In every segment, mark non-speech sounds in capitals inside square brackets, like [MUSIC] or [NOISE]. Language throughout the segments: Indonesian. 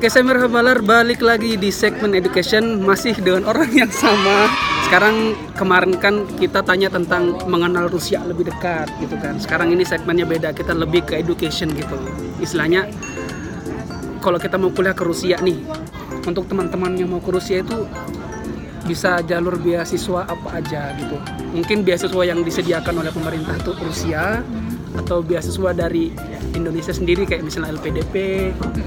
RKC Merhabalar balik lagi di segmen education masih dengan orang yang sama. Sekarang kemarin kan kita tanya tentang mengenal Rusia lebih dekat gitu kan. Sekarang ini segmennya beda, kita lebih ke education gitu. Istilahnya kalau kita mau kuliah ke Rusia nih, untuk teman-teman yang mau ke Rusia itu bisa jalur beasiswa apa aja gitu. Mungkin beasiswa yang disediakan oleh pemerintah tuh Rusia atau beasiswa dari Indonesia sendiri kayak misalnya LPDP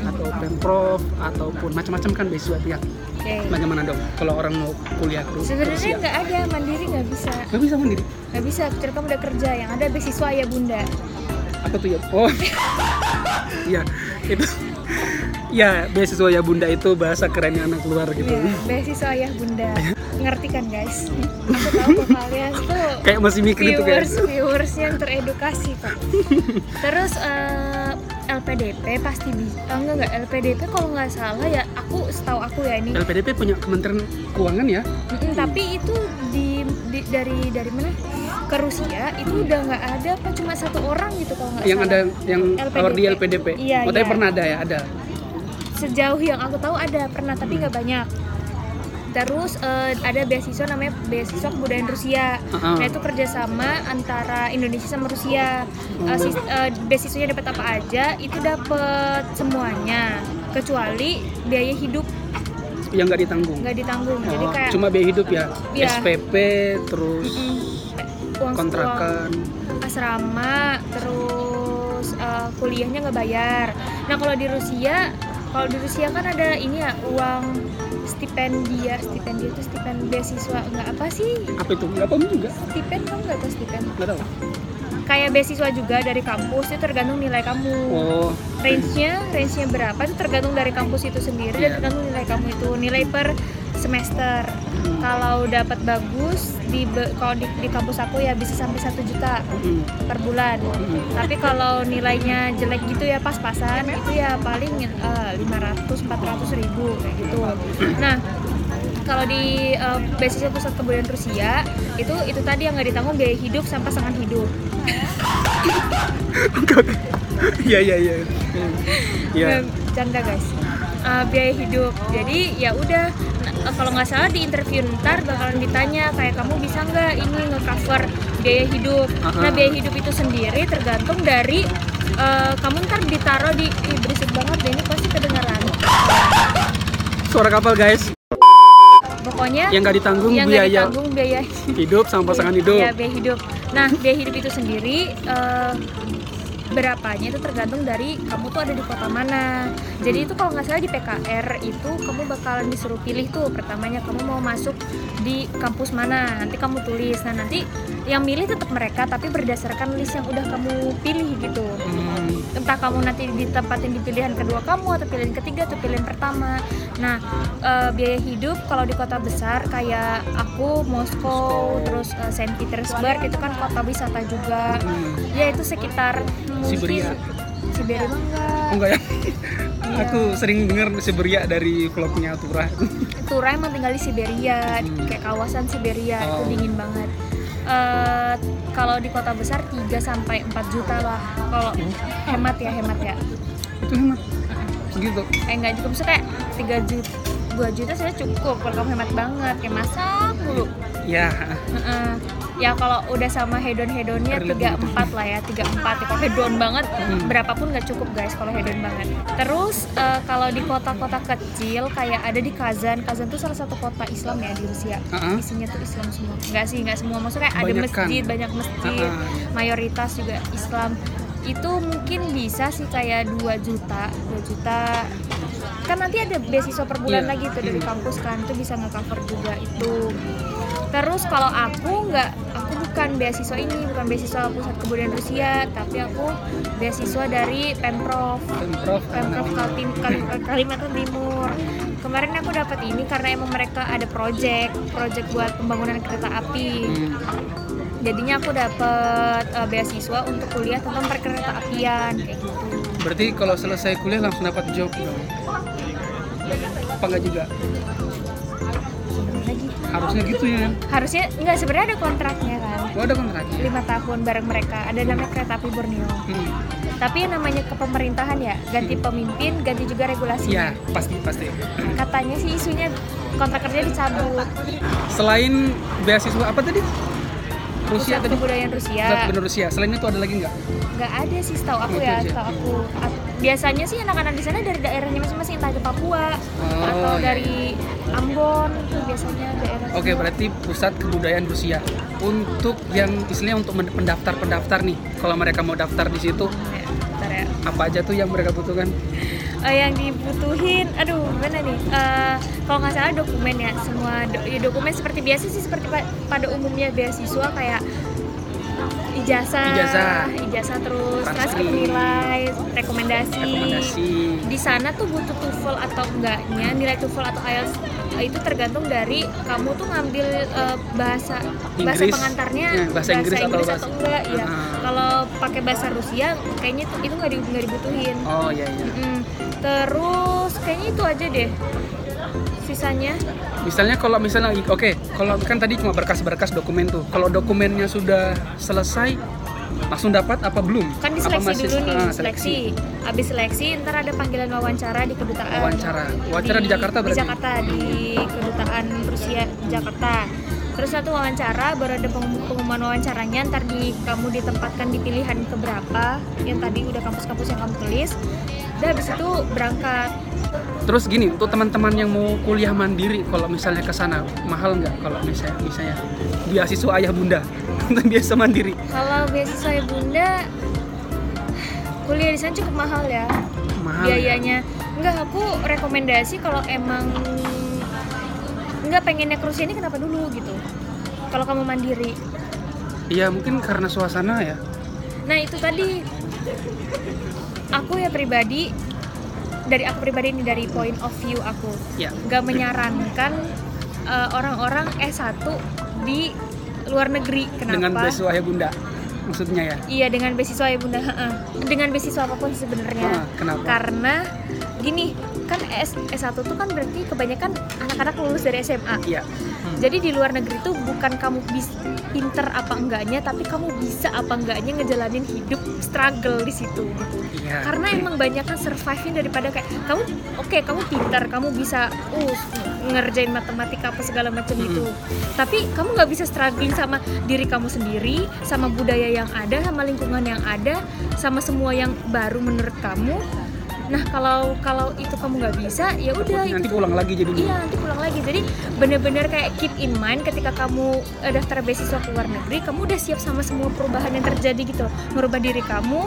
atau Pemprov ataupun macam-macam kan beasiswa ya. Oke. Bagaimana dong kalau orang mau kuliah ke Sebenarnya Rusia? nggak ada mandiri nggak bisa, Nggak bisa mandiri. nggak bisa. Kecuali kamu udah kerja, yang ada beasiswa ya bunda. Apa tuh ya? Oh, [LAUGHS] iya itu. Ya, beasiswa ya bunda itu bahasa kerennya anak luar gitu. Ya, beasiswa ayah bunda. Ngerti kan guys? Aku tahu kok kalian tuh Kayak masih mikir itu kayak. viewers viewers yang teredukasi kok. Terus eh, LPDP pasti bisa. Oh, enggak enggak LPDP kalau nggak salah ya aku setahu aku ya ini. LPDP punya Kementerian Keuangan ya? Mm-mm, tapi itu di, di- dari dari mana ke Rusia itu udah nggak ada apa cuma satu orang gitu kalau nggak yang salah. ada yang LPDP. di LPDP. Iya, oh, iya. pernah ada ya, ada. Sejauh yang aku tahu ada pernah tapi nggak banyak terus eh, ada beasiswa namanya beasiswa kebudayaan Rusia Heeh. nah itu kerjasama antara Indonesia sama Rusia Eh, sis- eh, beasiswanya dapat apa aja itu dapat semuanya kecuali biaya hidup Yang nggak ditanggung. nggak ditanggung jadi Oh, kayak cuma biaya hidup ya. Iya. SPP terus mm, uang kontrakan. uang asrama terus eh, kuliahnya nggak bayar nah kalau di Rusia kalau di Rusia kan ada ini ya uang stipendia stipendia itu stipend beasiswa nggak apa sih Apa itu? Nggak paham juga. stipend kamu nggak tahu stipend Nggak tahu. kayak beasiswa juga dari kampus itu tergantung nilai kamu Oh, range-nya range-nya berapa itu tergantung dari kampus itu sendiri Iya. dan tergantung nilai kamu itu nilai per semester Hmm. kalau dapat bagus di kalau di, di kampus aku ya bisa sampai satu juta mm, per bulan mm. tapi kalau nilainya jelek gitu ya pas-pasan itu ya paling eh, 500 400 ribu kayak gitu nah kalau di eh, beasiswa pusat kebudayaan Rusia itu itu tadi yang nggak ditanggung biaya hidup sampai pasangan hidup [LAUGHS] Iya iya iya. [LAUGHS] Iya. Nggak bercanda guys Eh, biaya hidup jadi ya udah kalau nggak salah di interview ntar bakalan ditanya kayak kamu bisa nggak ini nge-cover biaya hidup nah Aha. biaya hidup itu sendiri tergantung dari eh, kamu ntar ditaruh di Ih, berisik banget deh ini pasti kedengaran Suara kapal guys. pokoknya Yang nggak ditanggung yang biaya ditanggung biaya hidup sama pasangan hidup. ya biaya hidup nah biaya hidup itu sendiri eh, berapanya itu tergantung dari kamu tuh ada di kota mana. Jadi itu kalau nggak salah di PKR itu kamu bakalan disuruh pilih tuh pertamanya kamu mau masuk di kampus mana. Nanti kamu tulis. Nah nanti yang milih tetap mereka tapi berdasarkan list yang udah kamu pilih gitu. Hmm, entah kamu nanti ditempatin di pilihan kedua kamu atau pilihan ketiga atau pilihan pertama. Nah eh, biaya hidup kalau di kota besar kayak aku Moskow terus eh, Saint Petersburg itu kan kota wisata juga. Hmm. ya itu sekitar hmm, Siberia. mungkin- Siberia mah enggak Oh enggak ya? Iya. Aku sering dengar Siberia dari vlognya Atura. Tura emang tinggal di Siberia Hmm. kayak kawasan Siberia itu Oh. dingin banget Eh, kalau di kota besar 3 sampai 4 juta lah kalau hemat ya hemat ya Itu hemat. Segitu. eh enggak juga maksudnya kayak 3 juta 2 juta sudah cukup kalau kamu hemat banget kayak masak dulu Ya. Heeh. Ya kalau udah sama hedon hedonnya Ada tiga empat lah ya tiga empat. Ya kalau hedon banget. Hmm. berapapun nggak cukup guys kalau hedon banget. Terus eh, kalau di kota-kota kecil kayak ada di Kazan. Kazan tuh salah satu kota Islam ya di Rusia. Heeh. isinya tuh Islam semua. Nggak sih nggak semua. Maksudnya kayak ada masjid banyak masjid. Heeh. mayoritas juga Islam. Itu mungkin bisa sih kayak 2 juta 2 juta. Kan nanti ada beasiswa per bulan Iya. lagi tuh dari Hmm. kampus kan itu bisa nge-cover juga itu terus kalau aku nggak aku bukan beasiswa ini bukan beasiswa pusat kebudayaan Rusia tapi aku beasiswa dari pemprov Pemprov. pemprov Kaltim, Kal- Kalimantan Timur kemarin aku dapat ini karena emang mereka ada project project buat pembangunan kereta api Hmm. jadinya aku dapat eh, beasiswa untuk kuliah tentang perkereta apian kayak gitu Berarti kalau selesai kuliah langsung dapat job. Apa enggak juga? Harusnya gitu ya. harusnya nggak sebenarnya ada kontraknya kan Oh, ada kontraknya. lima tahun bareng mereka ada namanya kereta api Borneo Hmm. tapi yang namanya kepemerintahan ya ganti pemimpin ganti juga regulasinya Iya, pasti pasti. [CLEARS THROAT] katanya sih isunya kontrak kerja dicabut Selain beasiswa apa tadi? Rusia pusat tadi. kebudayaan Rusia Pusat Kebudayaan Rusia. Selain itu ada lagi nggak? nggak ada sih setahu aku ya setahu aku biasanya sih anak-anak di sana dari daerahnya masing-masing entah itu Papua Oh, atau iya, dari Ambon itu biasanya daerah Oke, semua. berarti pusat kebudayaan Rusia. Untuk yang istilahnya untuk men- pendaftar-pendaftar nih, kalau mereka mau daftar di situ, Ya, bentar ya. apa aja tuh yang mereka butuhkan? Eh, [LAUGHS] yang dibutuhin, aduh mana nih? Eh, kalau nggak salah dokumen ya, semua do- ya, dokumen seperti biasa sih seperti pa- pada umumnya beasiswa kayak ijazah, Ijazah. ijazah terus transkrip nilai, rekomendasi. Rekomendasi. Di sana tuh butuh TOEFL atau enggaknya, nilai TOEFL atau IELTS eh, itu tergantung dari kamu tuh ngambil eh, bahasa bahasa Inggris. pengantarnya Ya, bahasa Inggris atau bahasa- atau enggak ya. Ah. Kalau pakai bahasa Rusia kayaknya tuh itu nggak di- nggak dibutuhin. Oh iya iya. Mm, Terus kayaknya itu aja deh. Sisanya Misalnya kalau misalnya oke, kalau kan tadi cuma berkas-berkas dokumen tuh. Kalau dokumennya sudah selesai langsung dapat apa belum? kan Apa diseleksi masih- dulu nih, ah, seleksi. Habis seleksi ntar ada panggilan wawancara di kedutaan. Wawancara. Wawancara di Jakarta Di berarti? Jakarta di kedutaan Rusia di Jakarta. Terus satu wawancara baru ada pengum- pengumuman wawancaranya ntar di kamu ditempatkan di pilihan keberapa yang tadi udah kampus-kampus yang kamu tulis. Udah habis itu berangkat. Terus gini, untuk teman-teman yang mau kuliah mandiri, kalau misalnya ke sana mahal nggak? Kalau misalnya, misalnya beasiswa ayah bunda, untuk [LAUGHS] biasa mandiri, Kalau beasiswa ya bunda kuliah di sana cukup mahal ya mahal. ya? biayanya. Enggak, aku rekomendasi kalau emang nggak pengennya ke Rusia ini kenapa dulu gitu. Kalau kamu mandiri. Iya mungkin karena suasana ya. Nah itu tadi aku ya pribadi dari aku pribadi ini dari point of view aku Ya. nggak menyarankan eh, orang-orang S1 di luar negeri. Kenapa? Dengan beasiswa ayah bunda, maksudnya ya. Iya dengan beasiswa ya bunda, dengan beasiswa apa pun sebenarnya. Ah, kenapa? Karena gini kan S S1 tuh kan berarti kebanyakan anak-anak lulus dari SMA. Iya. Hmm. Jadi di luar negeri tuh bukan kamu bis pinter apa enggaknya, tapi kamu bisa apa enggaknya ngejalanin hidup struggle di situ gitu. Iya. Karena emang banyak kan survive-nya daripada kayak kamu oke kamu pinter, kamu bisa uh ngerjain matematika apa segala macam Mm-mm. itu. Tapi kamu nggak bisa struggling sama diri kamu sendiri, sama budaya yang ada, sama lingkungan yang ada, sama semua yang baru menurut kamu. Nah kalau kalau itu kamu nggak bisa, ya udah nanti itu pulang lagi jadi Iya nanti pulang lagi. Jadi bener-bener kayak keep in mind ketika kamu eh, daftar beasiswa ke luar negeri, kamu udah siap sama semua perubahan yang terjadi gitu. Ngerubah diri kamu,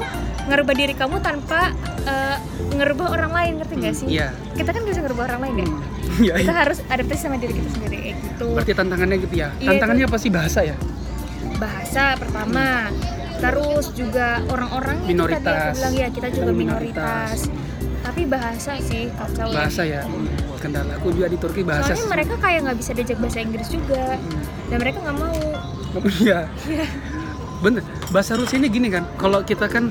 ngerubah diri kamu tanpa eh, ngerubah orang lain, ngerti gak sih? Iya. Kita kan bisa ngerubah orang lain ya. Hmm. Iya. Kita iya. harus adaptasi sama diri kita sendiri kayak gitu. Berarti tantangannya gitu ya. Iya, Tantangannya apa sih bahasa ya? Bahasa pertama, terus juga itu tadi aku Minoritas. bilang ya kita juga Kita minoritas. Tapi bahasa sih kacau. Bahasa ya. Kendala aku juga di Turki bahasa. Soalnya sih. mereka kayak nggak bisa diajak bahasa Inggris juga, Hmm. dan mereka nggak mau. [LAUGHS] Iya. Bener. Bahasa Rusia ini gini kan. Kalau kita kan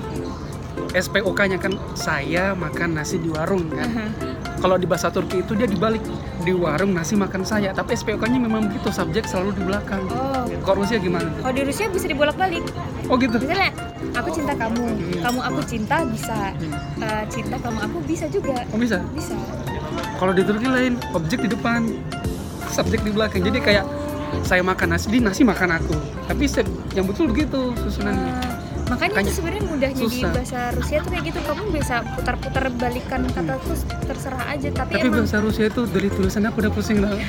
SPOK-nya kan saya makan nasi di warung kan. Aha. Kalau di bahasa Turki itu dia dibalik di warung nasi makan saya. Tapi SPOK-nya memang begitu subjek selalu di belakang. Oh, Kalau Rusia gimana? kalau di Rusia bisa dibolak-balik. Oh gitu. Misalnya, aku cinta kamu, kamu aku cinta bisa. Hmm. Eh, cinta kamu aku bisa juga. Oh bisa. Bisa. Kalau di Turki lain, objek di depan, subjek di belakang. Jadi kayak saya makan nasi, di nasi makan aku. Tapi yang betul begitu susunannya. Eh, makanya Makanya itu sebenarnya mudahnya di susah. bahasa Rusia tuh kayak gitu. Kamu bisa putar-putar balikan kata terus terserah aja. Tapi, Tapi emang bahasa Rusia itu dari tulisan aku udah pusing lah. [LAUGHS]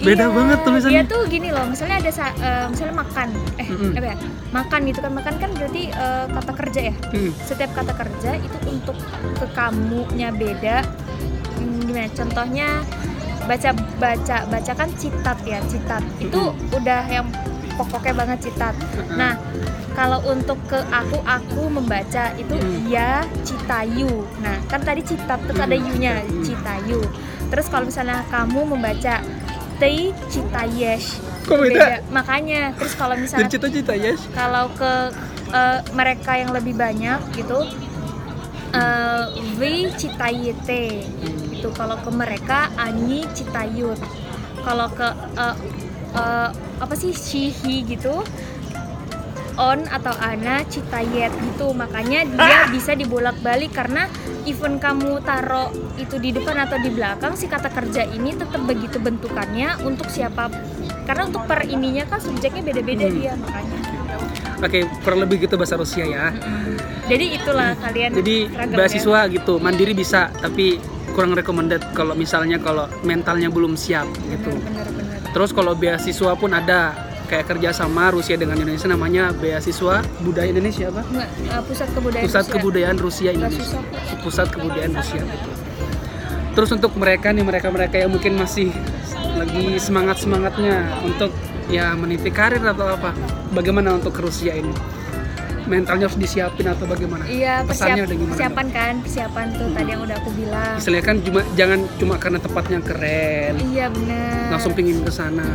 Beda Iya, banget tulisannya. Dia tuh gini loh, misalnya ada eh, misalnya makan, eh Mm-mm. apa ya? Makan gitu kan, makan kan berarti eh, kata kerja ya. Hmm. Setiap kata kerja itu untuk ke kamunya beda. Hmm, gimana? Contohnya baca baca baca kan citat ya, citat. Itu udah yang pokoknya banget citat. Nah, kalau untuk ke aku aku membaca itu Mm. ya citayu. Nah, kan tadi citat terus ada yu-nya, citayu. Terus kalau misalnya kamu membaca tei citayesh. Kok beda? Makanya, terus kalau misalnya cita-cita ya. kalau ke eh, mereka yang lebih banyak gitu eh vi citayete itu kalau ke mereka ani citayut kalau ke eh, eh, apa sih shihi gitu? On atau Ana Citayet gitu. Makanya dia bisa dibolak-balik karena even kamu taruh itu di depan atau di belakang si kata kerja ini tetap begitu bentukannya untuk siapa karena untuk per ininya kan subjeknya beda-beda Hmm. dia makanya. Oke, kurang lebih gitu bahasa Rusia ya. jadi itulah kalian Jadi beasiswa gitu, mandiri bisa, tapi kurang recommended kalau misalnya kalau mentalnya belum siap gitu. bener-bener Terus kalau beasiswa pun ada kayak kerjasama Rusia dengan Indonesia namanya beasiswa budaya Indonesia apa? Nggak, uh, pusat kebudayaan Pusat Rusia. Kebudayaan Rusia Indonesia. Pusat Kebudayaan Rusia gitu. Terus untuk mereka nih mereka-mereka yang mungkin masih lagi semangat-semangatnya untuk ya meniti karir atau apa, bagaimana untuk ke Rusia ini? Mentalnya harus disiapin atau bagaimana? Iya, Pesannya persiap, gimana? persiapan kan, persiapan tuh tadi yang udah aku bilang. Istilahnya kan cuma jangan cuma karena tempatnya keren, Iya benar. langsung pingin ke sana.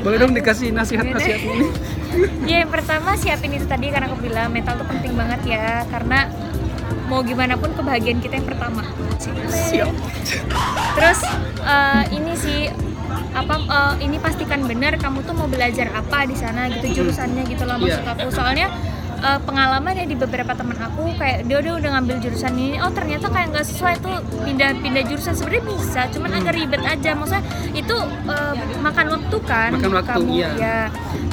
Boleh dong dikasih nasihat-nasihat ini? [LAUGHS] Ya yang pertama siapin itu tadi karena aku bilang mental tuh penting banget ya karena mau gimana pun kebahagiaan kita yang pertama. Siap. Terus eh, ini sih apa eh, ini pastikan benar kamu tuh mau belajar apa di sana gitu jurusannya gitu loh maksud Iya. aku soalnya eh, pengalaman ya di beberapa teman aku kayak dia udah udah ngambil jurusan ini oh ternyata kayak nggak sesuai tuh pindah pindah jurusan. Sebenarnya bisa cuman agak ribet aja. Maksudnya itu eh, makan waktu kan Makan waktu, kamu iya. ya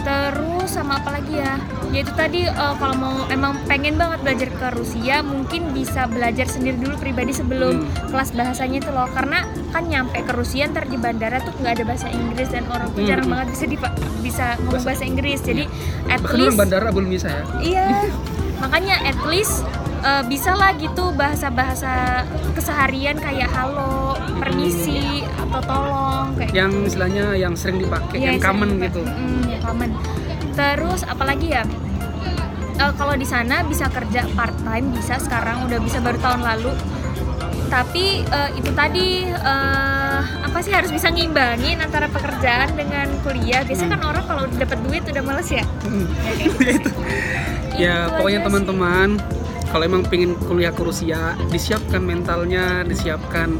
terus sama apa lagi ya? Ya itu tadi eh, kalau mau emang pengen banget belajar ke Rusia mungkin bisa belajar sendiri dulu pribadi sebelum Hmm. kelas bahasanya itu loh. Karena kan nyampe ke Rusia ntar di bandara tuh nggak ada bahasa Inggris dan orang tuh Hmm. jarang banget bisa dipa- bisa ngomong bahasa Inggris jadi at Bahkan least bandara belum bisa ya. iya makanya at least uh, bisa lah gitu bahasa-bahasa keseharian kayak halo permisi atau tolong kayak Yang istilahnya yang sering dipakai, Iya, yang sering common dipakai. gitu. Mm, yang common. Terus apalagi ya? Eh, kalau di sana bisa kerja part time bisa sekarang udah bisa baru tahun lalu. Tapi eh, itu tadi eh, apa sih harus bisa ngimbangin antara pekerjaan dengan kuliah. Biasanya kan orang kalau dapat duit udah males ya. Hmm. Ya kayak [LAUGHS] gitu. Ya Itu pokoknya teman-teman kalau emang pengen kuliah ke Rusia, disiapkan mentalnya, disiapkan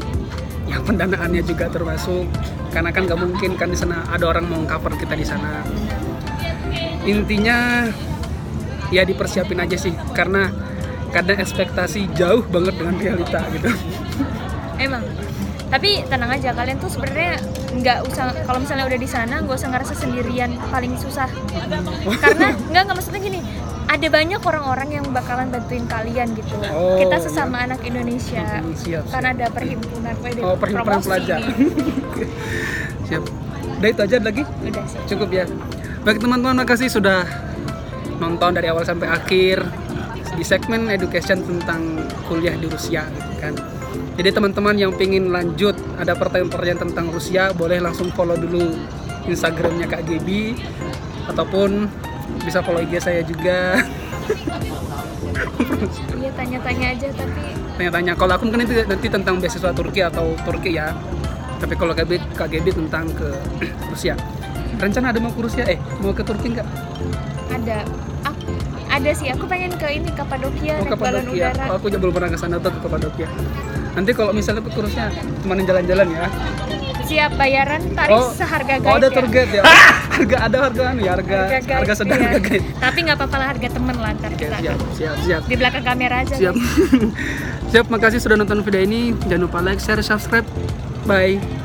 ya pendanaannya juga termasuk karena kan gak mungkin kan di sana ada orang mau cover kita di sana. Intinya ya dipersiapin aja sih karena kadang ekspektasi jauh banget dengan realita gitu. Emang. Tapi tenang aja kalian tuh sebenarnya nggak usah kalau misalnya udah di sana nggak usah ngerasa sendirian paling susah. Karena nggak nggak maksudnya gini. Ada banyak orang-orang yang bakalan bantuin kalian gitu. Oh, Kita iya. sesama anak Indonesia. Siap, Kan ada perhimpunan, Oh perhimpunan pelajar. [LAUGHS] Siap. Udah itu aja lagi. Udah cukup ya baik teman-teman makasih sudah nonton dari awal sampai akhir di segmen education tentang kuliah di Rusia gitu kan. Jadi teman-teman yang pengen lanjut ada pertanyaan-pertanyaan tentang Rusia boleh langsung follow dulu Instagramnya Kak Gebi ataupun bisa follow IG saya juga. [LAUGHS] Iya tanya-tanya aja tapi tanya-tanya. Kalau aku mungkin itu nanti tentang beasiswa Turki atau Turki ya. Tapi kalau Kak Gebi tentang ke [CLEARS THROAT] Rusia. Rencana ada mau ke Rusia? Eh mau ke Turki nggak? Ada ada sih aku pengen ke ini Kapadokia Oh, naik balon Kapadokia. udara. Oh, aku juga belum pernah ke sana tuh ke Kapadokia. Nanti kalau misalnya aku kurusnya temenin jalan-jalan ya. Siap bayaran tarif Oh, seharga guide oh ada ya. tour guide ya. [LAUGHS] harga ada harga ya, harga guide, harga sedang iya. harga guide. Tapi nggak apa-apa lah harga temen lah ntar kita siap, siap, siap. di belakang kamera aja. Siap. [LAUGHS] siap, makasih sudah nonton video ini. Jangan lupa like, share, subscribe. Bye.